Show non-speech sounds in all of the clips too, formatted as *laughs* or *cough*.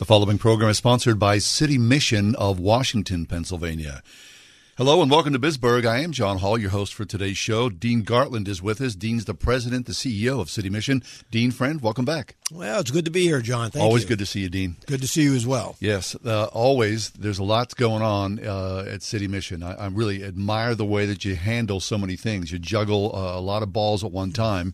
The following program is sponsored by City Mission of Washington, Pennsylvania. Hello and welcome to Bisburg. I am John Hall, your host for today's show. Dean Gartland is with us. Dean's the president, the CEO of City Mission. Dean, friend, welcome back. Well, it's good to be here, John. Thank always you. good to see you, Dean. Good to see you as well. Yes, uh, always. There's a lot going on uh, at City Mission. I, I, really admire the way that you handle so many things. You juggle uh, a lot of balls at one time.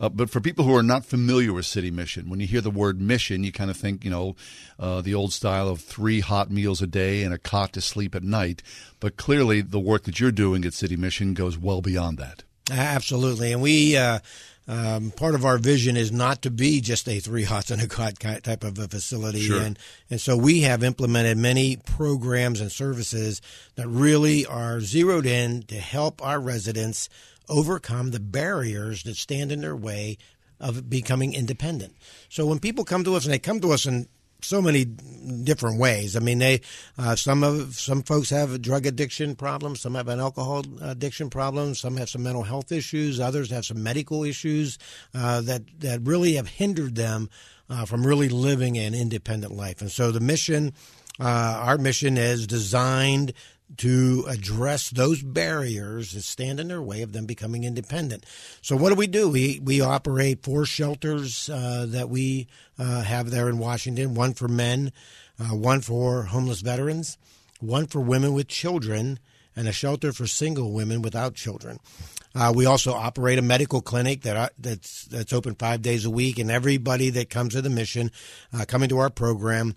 Uh, but for people who are not familiar with City Mission, when you hear the word mission, you kind of think, you know, uh, the old style of three hot meals a day and a cot to sleep at night. But clearly, the work that you're doing at City Mission goes well beyond that. Absolutely. And we, uh, um, part of our vision is not to be just a three hots and a cot type of a facility. Sure. And, and so we have implemented many programs and services that really are zeroed in to help our residents overcome the barriers that stand in their way of becoming independent. So when people come to us, and they come to us in so many different ways. I mean, they uh, some of some folks have drug addiction problems, some have an alcohol addiction problem, some have some mental health issues, others have some medical issues uh, that that really have hindered them uh, from really living an independent life. And so the mission. Uh, our mission is designed to address those barriers that stand in their way of them becoming independent. So, what do we do? We we operate four shelters uh, that we uh, have there in Washington: one for men, uh, one for homeless veterans, one for women with children, and a shelter for single women without children. Uh, we also operate a medical clinic that uh, that's that's open five days a week, and everybody that comes to the mission, uh, coming to our program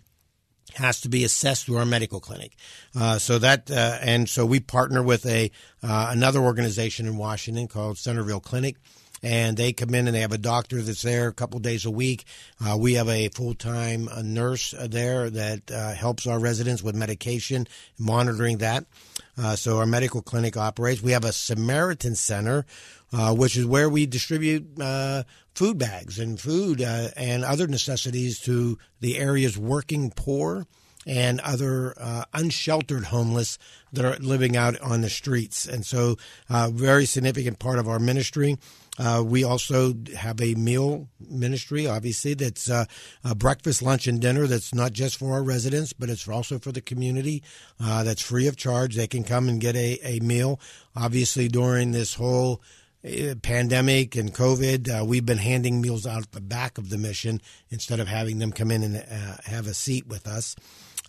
has to be assessed through our medical clinic. Uh, so that uh, and so we partner with a uh, another organization in Washington called Centerville Clinic. And they come in and they have a doctor that's there a couple days a week. Uh, we have a full time nurse there that uh, helps our residents with medication, monitoring that. Uh, so our medical clinic operates. We have a Samaritan Center, uh, which is where we distribute uh, food bags and food uh, and other necessities to the area's working poor and other uh, unsheltered homeless that are living out on the streets. And so, uh, very significant part of our ministry. Uh, we also have a meal ministry, obviously, that's uh, breakfast, lunch, and dinner that's not just for our residents, but it's also for the community. Uh, that's free of charge. They can come and get a, a meal. Obviously, during this whole uh, pandemic and COVID, uh, we've been handing meals out at the back of the mission instead of having them come in and uh, have a seat with us.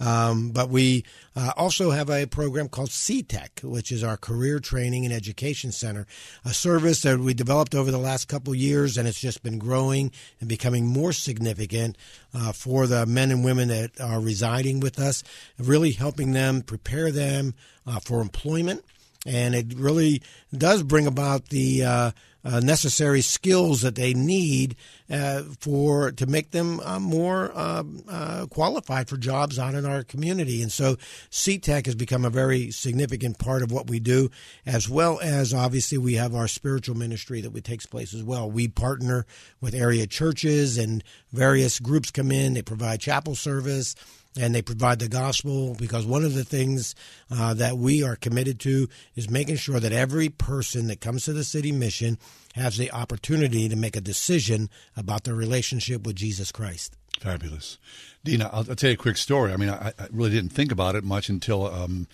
Um, but we uh, also have a program called CTEC, which is our Career Training and Education Center, a service that we developed over the last couple years, and it's just been growing and becoming more significant uh, for the men and women that are residing with us, really helping them prepare them uh, for employment and it really does bring about the uh, uh, necessary skills that they need uh, for to make them uh, more um, uh, qualified for jobs out in our community. And so, CTEC has become a very significant part of what we do, as well as obviously we have our spiritual ministry that takes place as well. We partner with area churches and various groups come in. They provide chapel service and they provide the gospel because one of the things uh, that we are committed to is making sure that every person that comes to the city mission has the opportunity to make a decision about their relationship with Jesus Christ. Fabulous. Dina, I'll, I'll, tell you a quick story. I mean, I, I, really didn't think about it much until um,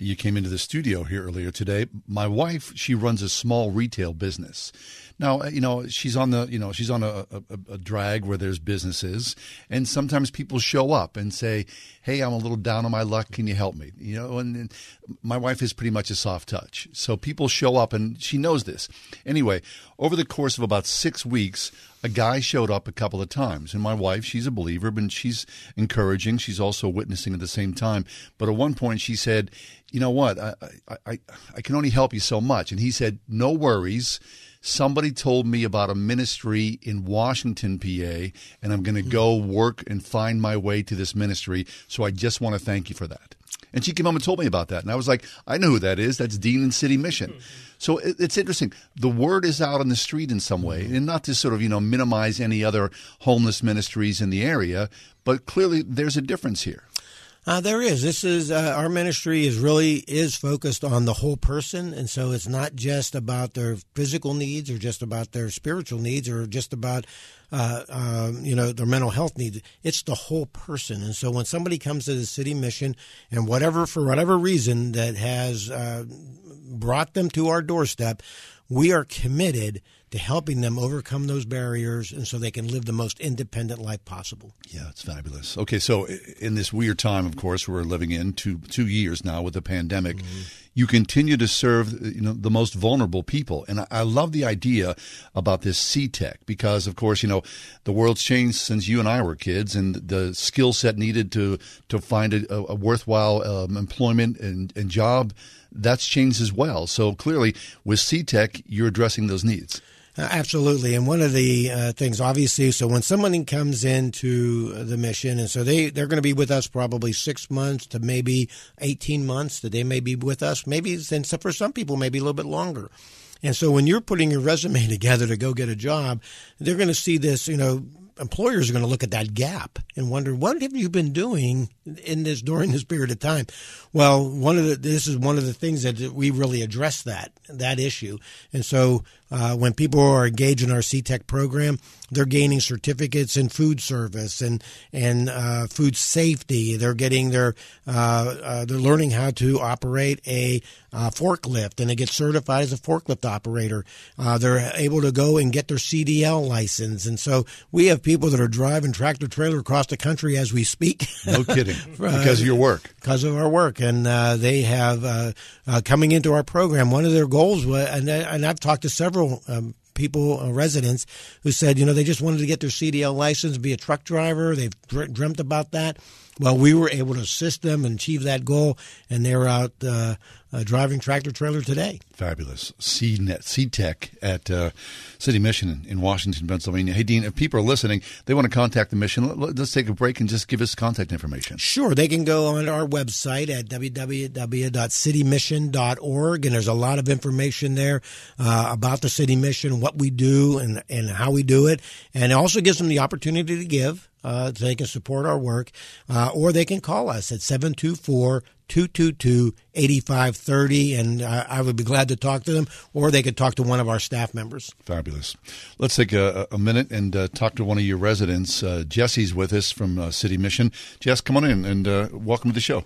you came into the studio here earlier today. My wife, she runs a small retail business. Now, uh, you know, she's on the, you know, she's on a, a, a, drag where there's businesses, and sometimes people show up and say, "Hey, I'm a little down on my luck. Can you help me?" You know, and, and my wife is pretty much a soft touch, so people show up, and she knows this. Anyway, over the course of about six weeks, a guy showed up a couple of times, and my wife, she's a believer, but she's encouraging. She's also witnessing at the same time. But at one point, she said, "You know what? I I I, I can only help you so much," and he said, "No worries." somebody told me about a ministry in Washington, PA, and I'm going to hmm. go work and find my way to this ministry. So I just want to thank you for that. And she came home and told me about that. And I was like, I know who that is. That's Dean and City Mission. Hmm. So it, it's interesting. The word is out on the street in some way, hmm. and not to sort of, you know, minimize any other homeless ministries in the area, but clearly there's a difference here. Uh, there is. This is uh, our ministry is really is focused on the whole person, and so it's not just about their physical needs or just about their spiritual needs or just about uh, um, you know their mental health needs. It's the whole person, and so when somebody comes to the city mission and whatever for whatever reason that has uh, brought them to our doorstep, we are committed to helping them overcome those barriers and so they can live the most independent life possible. Yeah, it's fabulous. Okay, so in this weird time, of course, we're living in two two years now with the pandemic. Mm-hmm. You continue to serve, you know, the most vulnerable people, and I, I love the idea about this C-Tech because, of course, you know, the world's changed since you and I were kids, and the skill set needed to to find a, a worthwhile um, employment and, and job that's changed as well. So clearly, with C-Tech, you're addressing those needs. Uh, absolutely, and one of the uh, things, obviously, so when someone comes into the mission, and so they they're going to be with us probably six months to maybe eighteen months that they may be with us, maybe and for some people maybe a little bit longer. And so when you're putting your resume *laughs* together to go get a job, they're going to see this, you know, employers are going to look at that gap and wonder what have you been doing in this during this period of time. Well, one of the this is one of the things that we really address that that issue, and so uh, when people are engaged in our C-Tech program, they're gaining certificates in food service and and uh, food safety. They're getting their uh, uh they're learning how to operate a uh, forklift, and they get certified as a forklift operator. Uh, they're able to go and get their CDL license, and so we have people that are driving tractor trailer across the country as we speak. no *laughs* kidding, because of your work. Because of our work, and they have coming into our program. One of their goals was, and, and I've talked to several um, people, uh, residents, who said, you know, they just wanted to get their CDL license, be a truck driver. They've dreamt about that. Well, we were able to assist them and achieve that goal, and they're out uh, uh, driving tractor trailer today. Fabulous. C-Net, C-Tech at uh, City Mission in Washington, Pennsylvania. Hey, Dean, if people are listening, they want to contact the mission, let's take a break and just give us contact information. Sure. They can go on our website at www.citymission.org, and there's a lot of information there uh, about the City Mission, what we do, and, and how we do it. And it also gives them the opportunity to give uh, so they can support our work, uh, or they can call us at 724 222 8530, and uh, I would be glad to talk to them, or they could talk to one of our staff members. Fabulous. Let's take a, a minute and uh, talk to one of your residents. Uh, Jesse's with us from uh, City Mission. Jess, come on in and uh, welcome to the show.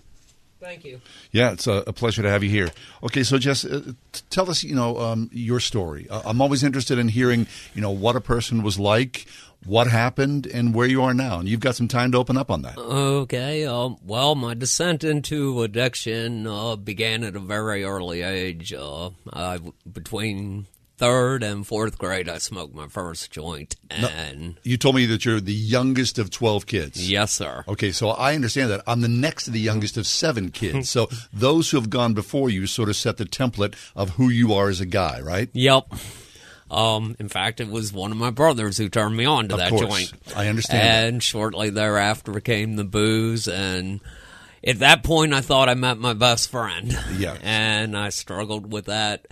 Thank you. Yeah, it's a, a, pleasure to have you here. Okay, so Jess, uh, tell us, you know, um, your story. I'm always interested in hearing, you know, what a person was like, what happened and where you are now. And you've got some time to open up on that. Okay. Uh, well, my descent into addiction uh, began at a very early age. Uh, I, between third and fourth grade, I smoked my first joint. And no, you told me that you're the youngest of twelve kids. Yes, sir. Okay, so I understand that. I'm the next to the youngest of seven *laughs* kids. so those who have gone before you sort of set the template of who you are as a guy, right? Yep. Um, in fact, it was one of my brothers who turned me on to of that course. joint. I understand. And that. shortly thereafter came the booze, and at that point, I thought I met my best friend. Yeah. *laughs* And I struggled with that.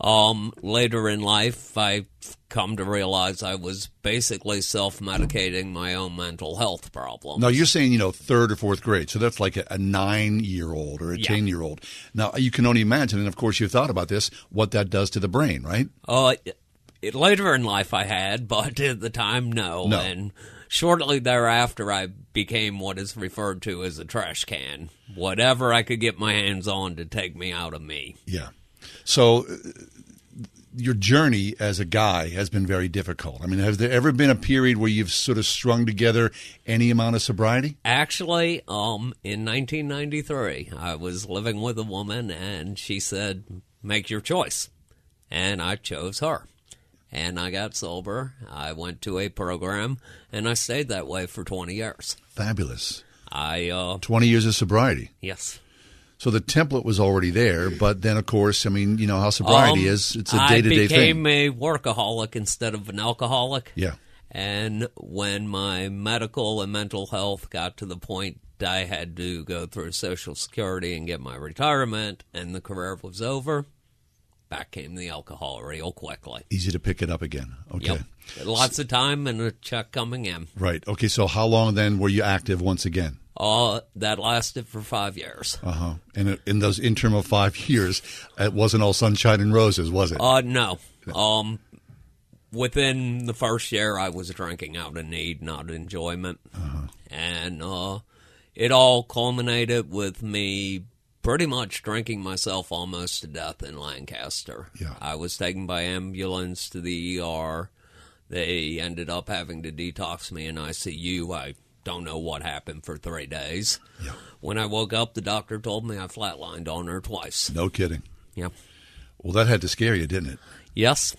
Um, later in life, I've come to realize I was basically self medicating my own mental health problems. Now, you're saying, you know, third or fourth grade. So that's like a, a nine year old or a Yeah. 10 year old. Now, you can only imagine, and of course, you've thought about this, what that does to the brain, right? Uh, it, later in life, I had, *laughs* but at the time, no. No. And shortly thereafter, I became what is referred to as a trash can. Whatever I could get my hands on to take me out of me. Yeah. So, uh, your journey as a guy has been very difficult. I mean, has there ever been a period where you've sort of strung together any amount of sobriety? Actually, um, in 1993, I was living with a woman, and she said, "Make your choice," and I chose her. And I got sober. I went to a program, and I stayed that way for 20 years. Fabulous. I, uh, 20 years of sobriety. yes, So the template was already there, but then, of course, I mean, you know how sobriety Um, is. It's a day to day thing. I became a workaholic instead of an alcoholic. Yeah. And when my medical and mental health got to the point I had to go through Social Security and get my retirement, and the career was over, back came the alcohol real quickly. Easy to pick it up again. Okay. Yep. Lots of time and a check coming in. Right. Okay. So how long then were you active once again? Uh, that lasted for five years. Uh huh. And in those interim of five *laughs* years, it wasn't all sunshine and roses, was it? Uh, no. Um, within the first year, I was drinking out of need, not enjoyment, Uh-huh. and uh, it all culminated with me pretty much drinking myself almost to death in Lancaster. Yeah. I was taken by ambulance to the ER. They ended up having to detox me in ICU. I don't know what happened for three days. Yeah. When I woke up, the doctor told me I flatlined on her twice. no kidding. Yep. Well, that had to scare you, didn't it? Yes.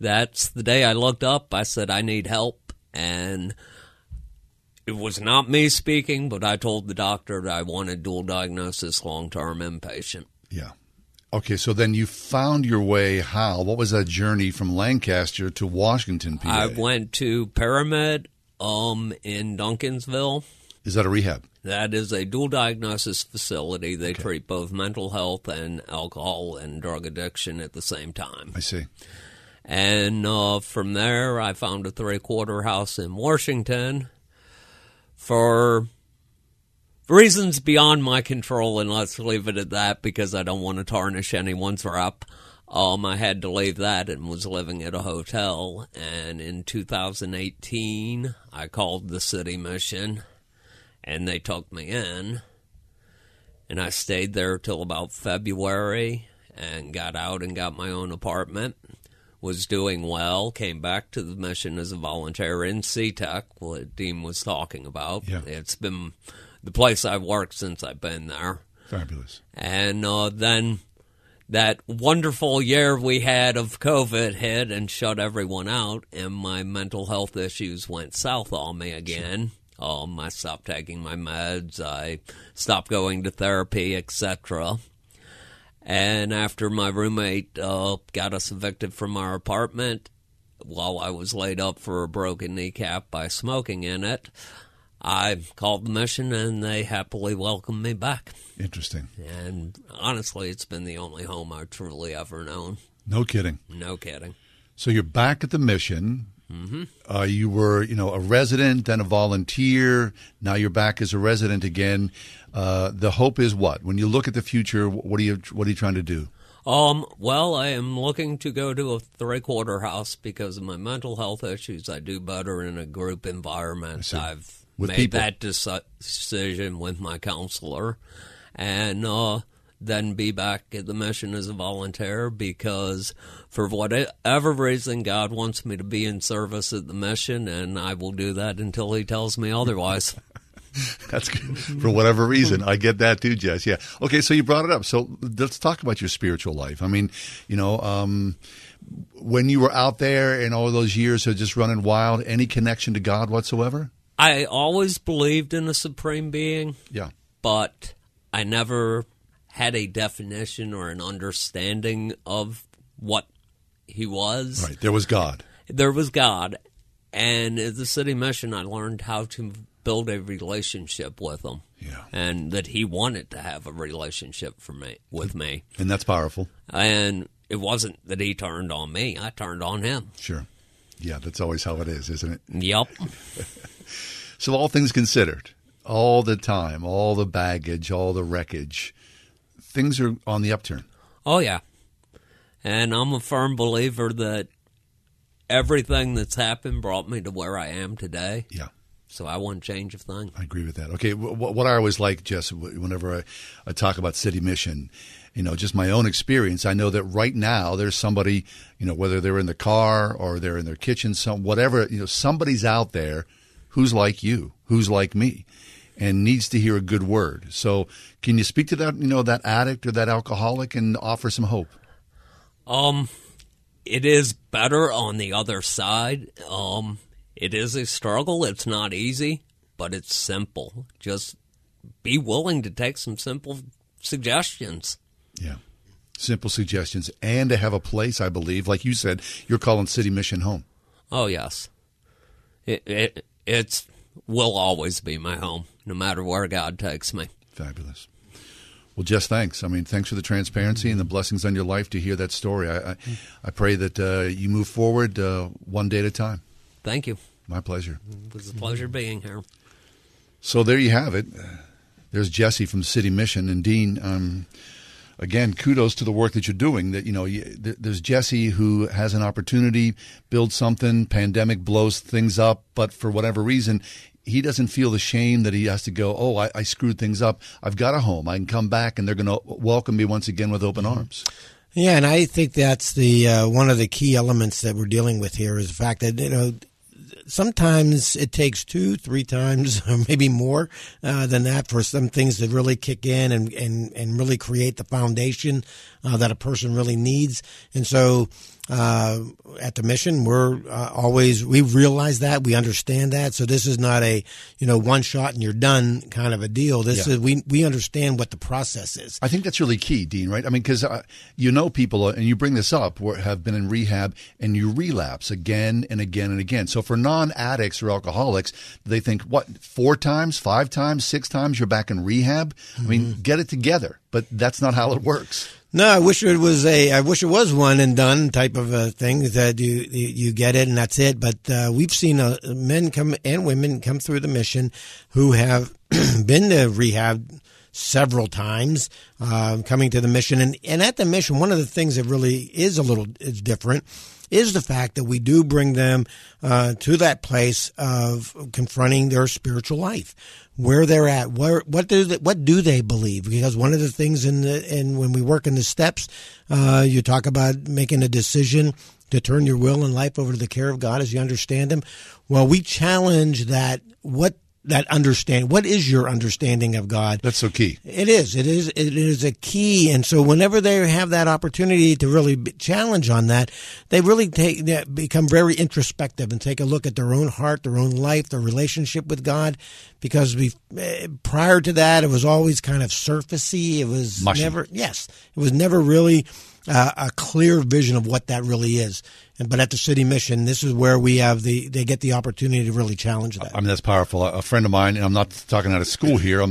That's the day I looked up. I said, I need help. And it was not me speaking, but I told the doctor that I wanted dual diagnosis long term inpatient. Yeah. Okay. So then you found your way. How? What was that journey from Lancaster to Washington, PA? I went to Pyramid um, in Duncansville. Is that a rehab? That is a dual diagnosis facility. They treat both mental health and alcohol and drug addiction at the same time. I see. And uh, from there, I found a three quarter house in Washington for reasons beyond my control, and let's leave it at that because I don't want to tarnish anyone's rep. Um, I had to leave that and was living at a hotel. And in 2018, I called the city mission, and they took me in. And I stayed there till about February and got out and got my own apartment was doing well, came back to the mission as a volunteer in C-Tech, what Dean was talking about. Yeah. It's been the place I've worked since I've been there. Fabulous. And uh, then that wonderful year we had of COVID hit and shut everyone out, and my mental health issues went south on me again. Um, I stopped taking my meds, I stopped going to therapy, etc. And after my roommate uh, got us evicted from our apartment, while I was laid up for a broken kneecap by smoking in it, I called the mission and they happily welcomed me back. Interesting. And honestly, it's been the only home I've truly ever known. No kidding. No kidding. So you're back at the mission. Mm-hmm. Uh, you were, you know, a resident, then a volunteer. Now you're back as a resident again. Uh, the hope is what? When you look at the future, what are you what are you trying to do? Um, well, I am looking to go to a three quarter house because of my mental health issues. I do better in a group environment. I've With made people. that deci- decision with my counselor. And uh, then be back at the mission as a volunteer because for whatever reason, God wants me to be in service at the mission, and I will do that until He tells me otherwise. *laughs* That's good. for whatever reason. I get that too, Jess. Yeah. Okay, so you brought it up. So let's talk about your spiritual life. I mean, you know, um, when you were out there and all those years of just running wild, any connection to God whatsoever? I always believed in a supreme being. Yeah. but I never had a definition or an understanding of what he was. Right. There was God. There was God, and at the city mission, I learned how to build a relationship with him. Yeah. and that he wanted to have a relationship for me with me, And that's powerful. and it wasn't that he turned on me; I turned on him. Sure. Yeah, that's always how it is, isn't it? Yep. *laughs* So, all things considered, all the time, all the baggage, all the wreckage, things are on the upturn. Oh yeah, and I'm a firm believer that everything that's happened brought me to where I am today. Yeah. So I wouldn't change a thing. I agree with that. Okay, wh- wh- what I always like, Jess, whenever I, I talk about city mission, you know, just my own experience, I know that right now there's somebody, you know, whether they're in the car or they're in their kitchen, some whatever, you know, somebody's out there who's like you, who's like me, and needs to hear a good word. So, can you speak to that, you know, that addict or that alcoholic and offer some hope? Um, it is better on the other side. Um, it is a struggle. It's not easy, but it's simple. Just be willing to take some simple suggestions. Yeah. Simple suggestions. And to have a place, I believe, like you said, you're calling City Mission home. Oh yes, it, it it's will always be my home, no matter where God takes me. Fabulous. Well, Jess, thanks. I mean, thanks for the transparency and the blessings on your life to hear that story. I, I, I pray that uh, you move forward uh, one day at a time. Thank you. My pleasure. It was a pleasure being here. So there you have it. There's Jesse from City Mission and Dean. Um, again, kudos to the work that you're doing. That you know, there's Jesse who has an opportunity, build something. Pandemic blows things up, but for whatever reason, he doesn't feel the shame that he has to go. Oh, I, I screwed things up. I've got a home. I can come back, and they're going to welcome me once again with open arms. Yeah, and I think that's the uh, one of the key elements that we're dealing with here is the fact that you know sometimes it takes two, three times, *laughs* or maybe more uh, than that for some things to really kick in and, and, and really create the foundation uh, that a person really needs. And so uh, at the mission, we're uh, always we realize that we understand that. So this is not a you know one shot and you're done kind of a deal. This yeah. is we we understand what the process is. I think that's really key, Dean. Right? I mean, because uh, you know people, uh, and you bring this up, have been in rehab and you relapse again and again and again. So for non addicts or alcoholics, they think what four times, five times, six times you're back in rehab. Mm-hmm. I mean, mm-hmm. get it together. But that's not how it works. No, I wish it was a. I wish it was one and done type of a thing that you you get it and that's it. But uh, we've seen uh, men come and women come through the mission who have *clears throat* been to rehab several times, uh, coming to the mission and and at the mission, one of the things that really is a little is different is the fact that we do bring them uh, to that place of confronting their spiritual life, where they're at, where what do they, what do they believe? Because one of the things in the in when we work in the steps, uh, you talk about making a decision to turn your will and life over to the care of God as you understand Him. Well, we challenge that. What that understand what is your understanding of God? That's so key. It is. It is it is a key. And so whenever they have that opportunity to really challenge on that they really take become very introspective and take a look at their own heart their own life their relationship with God. Because we eh, prior to that it was always kind of surfacey. It was Mushy. never yes it was never really uh, a clear vision of what that really is And, but at the city mission, this is where we have the they get the opportunity to really challenge that. I mean, that's powerful. A friend of mine, and I'm not talking out of school here.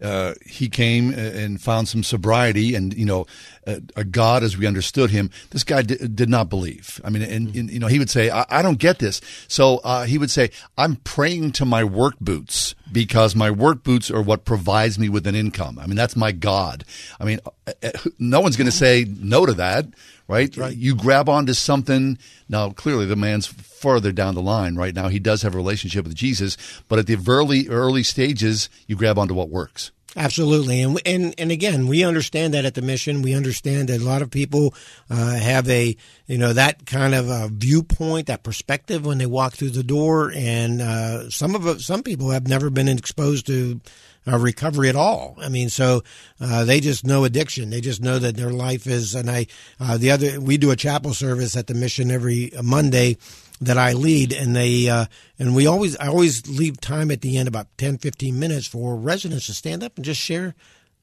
Uh, he came and found some sobriety, and you know, a, a God as we understood him. This guy d- did not believe. I mean, and, and, you know, he would say, "I, I don't get this." So uh, he would say, "I'm praying to my work boots because my work boots are what provides me with an income. I mean, that's my God. I mean, uh, uh, no one's going to say no to that." right? right? You grab onto something. Now, clearly, the man's further down the line right now. He does have a relationship with Jesus, but at the early early stages, you grab onto what works. Absolutely, and and and again, we understand that at the mission. We understand that a lot of people uh, have a you know that kind of a viewpoint, that perspective when they walk through the door, and uh, some of some people have never been exposed to uh, recovery at all. I mean, so uh, they just know addiction. They just know that their life is. And I, uh, the other, we do a chapel service at the mission every Monday that I lead, and they uh, and we always I always leave time at the end about 10, 15 minutes for residents to stand up and just share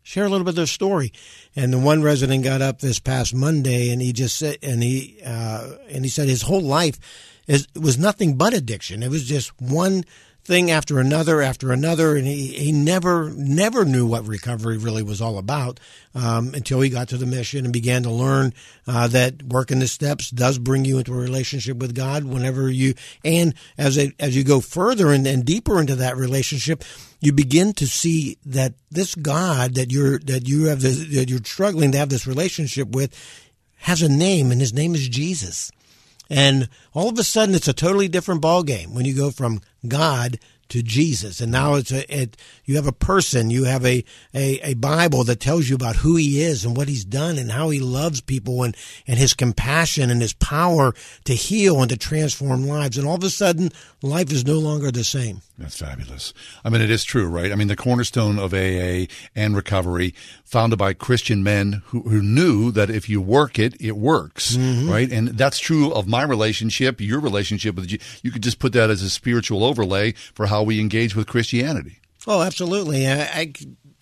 share a little bit of their story. And the one resident got up this past Monday, and he just said, and he uh, and he said his whole life is was nothing but addiction. It was just one thing after another after another, and he, he never never knew what recovery really was all about um, until he got to the mission and began to learn uh, that working the steps does bring you into a relationship with God. Whenever you and as a, as you go further and, and deeper into that relationship, you begin to see that this God that you're that you have this, that you're struggling to have this relationship with has a name, and his name is Jesus. And all of a sudden, it's a totally different ball game when you go from God to Jesus. And now it's a, it, you have a person, you have a, a, a, Bible that tells you about who he is and what he's done and how he loves people and, and his compassion and his power to heal and to transform lives. And all of a sudden, life is no longer the same. That's fabulous. I mean, it is true, right? I mean, the cornerstone of AA and recovery, founded by Christian men who, who knew that if you work it, it works, mm-hmm. right? And that's true of my relationship, your relationship with you. You could just put that as a spiritual overlay for how we engage with Christianity. Oh, absolutely. I, I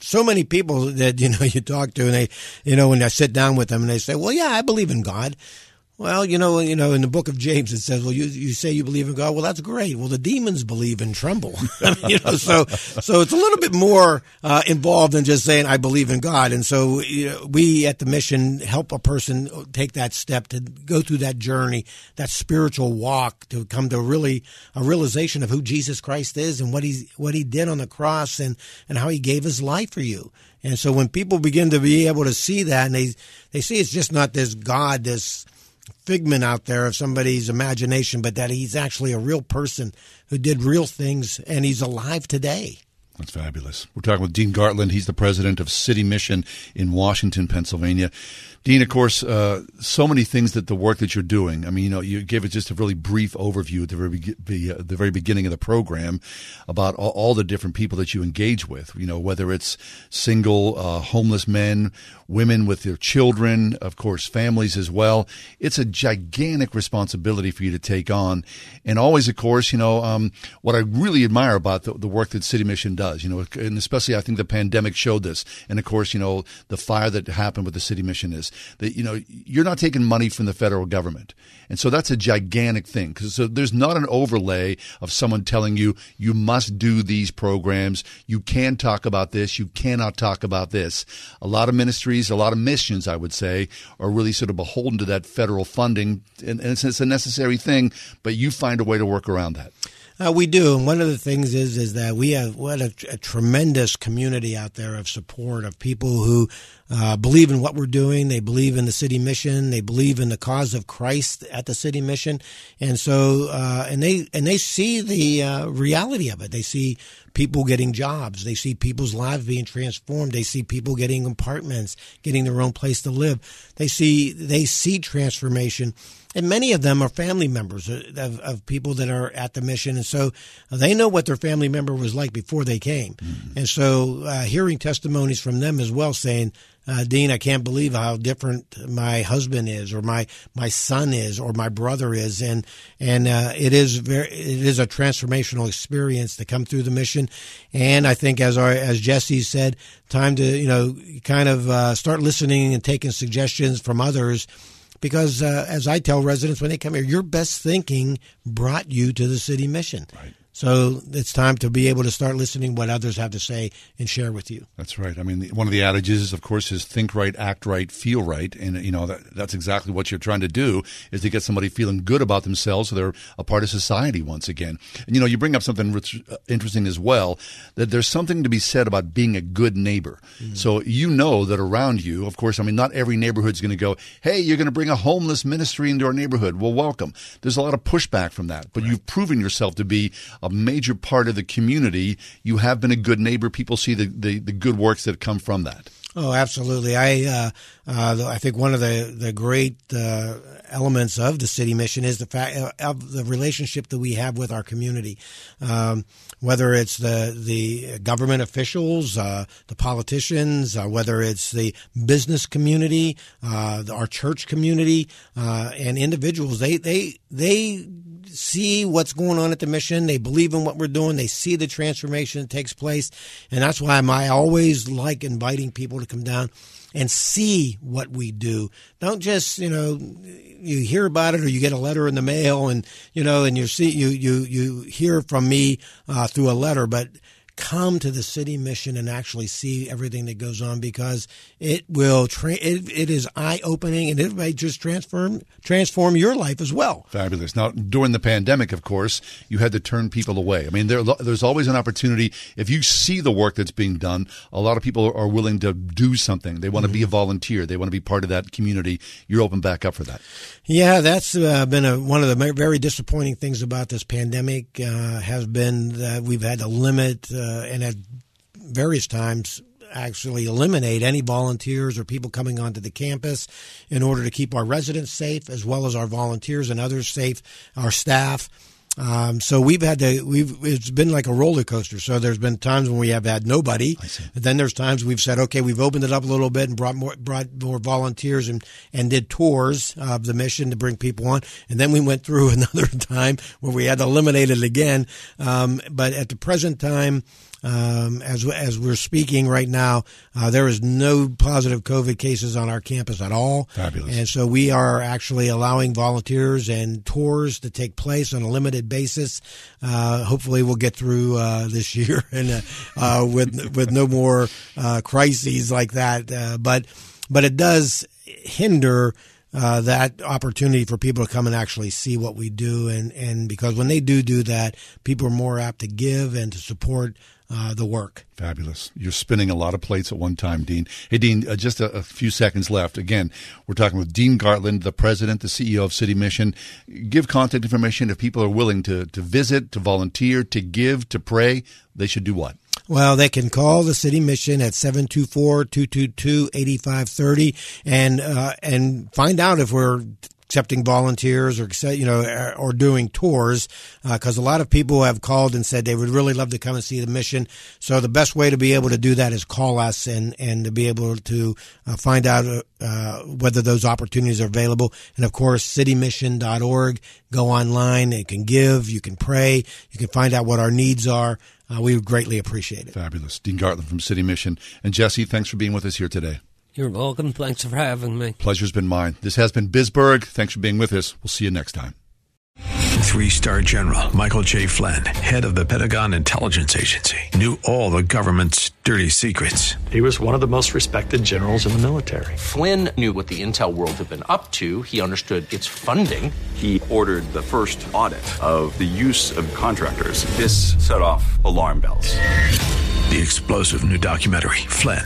so many people that you know *laughs* you talk to, and they, you know, when I sit down with them, and they say, "Well, yeah, I believe in God." Well, you know, you know, in the book of James it says, "Well, you you say you believe in God. Well, that's great. Well, the demons believe and tremble. *laughs* you know, so so it's a little bit more uh, involved than just saying I believe in God. And so you know, we at the mission help a person take that step to go through that journey, that spiritual walk, to come to really a realization of who Jesus Christ is and what he what he did on the cross and and how he gave his life for you. And so when people begin to be able to see that, and they they see it's just not this God, this figment out there of somebody's imagination, but that he's actually a real person who did real things and he's alive today. That's fabulous. We're talking with Dean Gartland. He's the president of City Mission in Washington, Pennsylvania. Dean, of course, uh, so many things that the work that you're doing. I mean, you know, you gave it just a really brief overview at the very, be, uh, the very beginning of the program about all, all, the different people that you engage with. You know, whether it's single, uh, homeless men, women with their children, of course, families as well. It's a gigantic responsibility for you to take on, and always, of course, you know, um, what I really admire about the, the work that City Mission does. You know, and especially I think the pandemic showed this, and of course, you know, the fire that happened with the City Mission is that you know you're not taking money from the federal government, and so that's a gigantic thing because so there's not an overlay of someone telling you you must do these programs, you can talk about this, you cannot talk about this. A lot of ministries, a lot of missions, I would say, are really sort of beholden to that federal funding, and, and it's, it's a necessary thing, but you find a way to work around that. Uh, we do, and one of the things is is that we have what a, a tremendous community out there of support of people who uh, believe in what we're doing. They believe in the city mission. They believe in the cause of Christ at the city mission, and so uh, and they and they see the uh, reality of it. They see people getting jobs. They see people's lives being transformed. They see people getting apartments, getting their own place to live. They see they see transformation and many of them are family members of, of, people that are at the mission, and so they know what their family member was like before they came. Mm-hmm. And so, uh, hearing testimonies from them as well, saying, uh, Dean, I can't believe how different my husband is, or my my son is, or my brother is, and and uh, it is very it is a transformational experience to come through the mission, and I think as our as Jesse said, time to you know kind of uh, start listening and taking suggestions from others because uh, as I tell residents when they come here, your best thinking brought you to the city mission. Right. So it's time to be able to start listening what others have to say and share with you. That's right. I mean, one of the adages, of course, is think right, act right, feel right, and you know that, that's exactly what you're trying to do is to get somebody feeling good about themselves, so they're a part of society once again. And you know, you bring up something uh, interesting as well that there's something to be said about being a good neighbor. Mm-hmm. So you know that around you, of course, I mean, not every neighborhood's going to go, "Hey, you're going to bring a homeless ministry into our neighborhood." Well, welcome. There's a lot of pushback from that, but right. you've proven yourself to be a major part of the community, you have been a good neighbor. People see the, the, the good works that come from that. Oh, absolutely. I uh, uh, I think one of the the great uh, elements of the city mission is the fact uh, of the relationship that we have with our community, um, whether it's the the government officials, uh, the politicians, uh, whether it's the business community, our church community, and individuals. They they they see what's going on at the mission. They believe in what we're doing. They see the transformation that takes place. And that's why I always like inviting people to come down and see what we do. Don't just, you know, you hear about it or you get a letter in the mail and, you know, and you see, you, you, you hear from me uh, through a letter, but come to the city mission and actually see everything that goes on because it will tra- it, it is eye opening and it may just transform transform your life as well. Fabulous. Now during the pandemic, of course, you had to turn people away. I mean, there, there's always an opportunity if you see the work that's being done. A lot of people are willing to do something. They want to mm-hmm. be a volunteer. They want to be part of that community. You're open back up for that. Yeah, that's uh, been a, one of the very disappointing things about this pandemic. Uh, has been that we've had to limit. Uh, Uh, and at various times actually eliminate any volunteers or people coming onto the campus in order to keep our residents safe as well as our volunteers and others safe, our staff. Um, so we've had to we've it's been like a roller coaster. So there's been times when we have had nobody. Then there's times we've said, okay, we've opened it up a little bit and brought more brought more volunteers and and did tours of the mission to bring people on. And then we went through *laughs* another time where we had to eliminate it again. Um, but at the present time, Um, as as we're speaking right now, uh, there is no positive COVID cases on our campus at all. Fabulous. And so we are actually allowing volunteers and tours to take place on a limited basis. Uh, hopefully, we'll get through uh, this year *laughs* and uh, uh, with with no more uh, crises like that. but but it does hinder uh, that opportunity for people to come and actually see what we do. And, and because when they do do that, people are more apt to give and to support uh, the work. Fabulous. You're spinning a lot of plates at one time, Dean. Hey, Dean, uh, just a, a, few seconds left. Again, we're talking with Dean Gartland, the president, the CEO of City Mission. Give contact information if people are willing to, to visit, to volunteer, to give, to pray. They should do what? Well, they can call the city mission at 724-222-8530 and uh, and find out if we're accepting volunteers or you know or doing tours because uh, a lot of people have called and said they would really love to come and see the mission so the best way to be able to do that is call us and and to be able to uh, find out uh, whether those opportunities are available and of course citymission.org go online you can give you can pray you can find out what our needs are uh, we would greatly appreciate it. Fabulous. Dean Gartland from City Mission. And Jesse, thanks for being with us here today. You're welcome. Thanks for having me. Pleasure's been mine. This has been Bisberg. Thanks for being with us. We'll see you next time. Three star general Michael J. Flynn, head of the Pentagon Intelligence Agency, knew all the government's dirty secrets. He was one of the most respected generals in the military. Flynn knew what the intel world had been up to, he understood its funding. He ordered the first audit of the use of contractors. This set off alarm bells. The explosive new documentary, Flynn,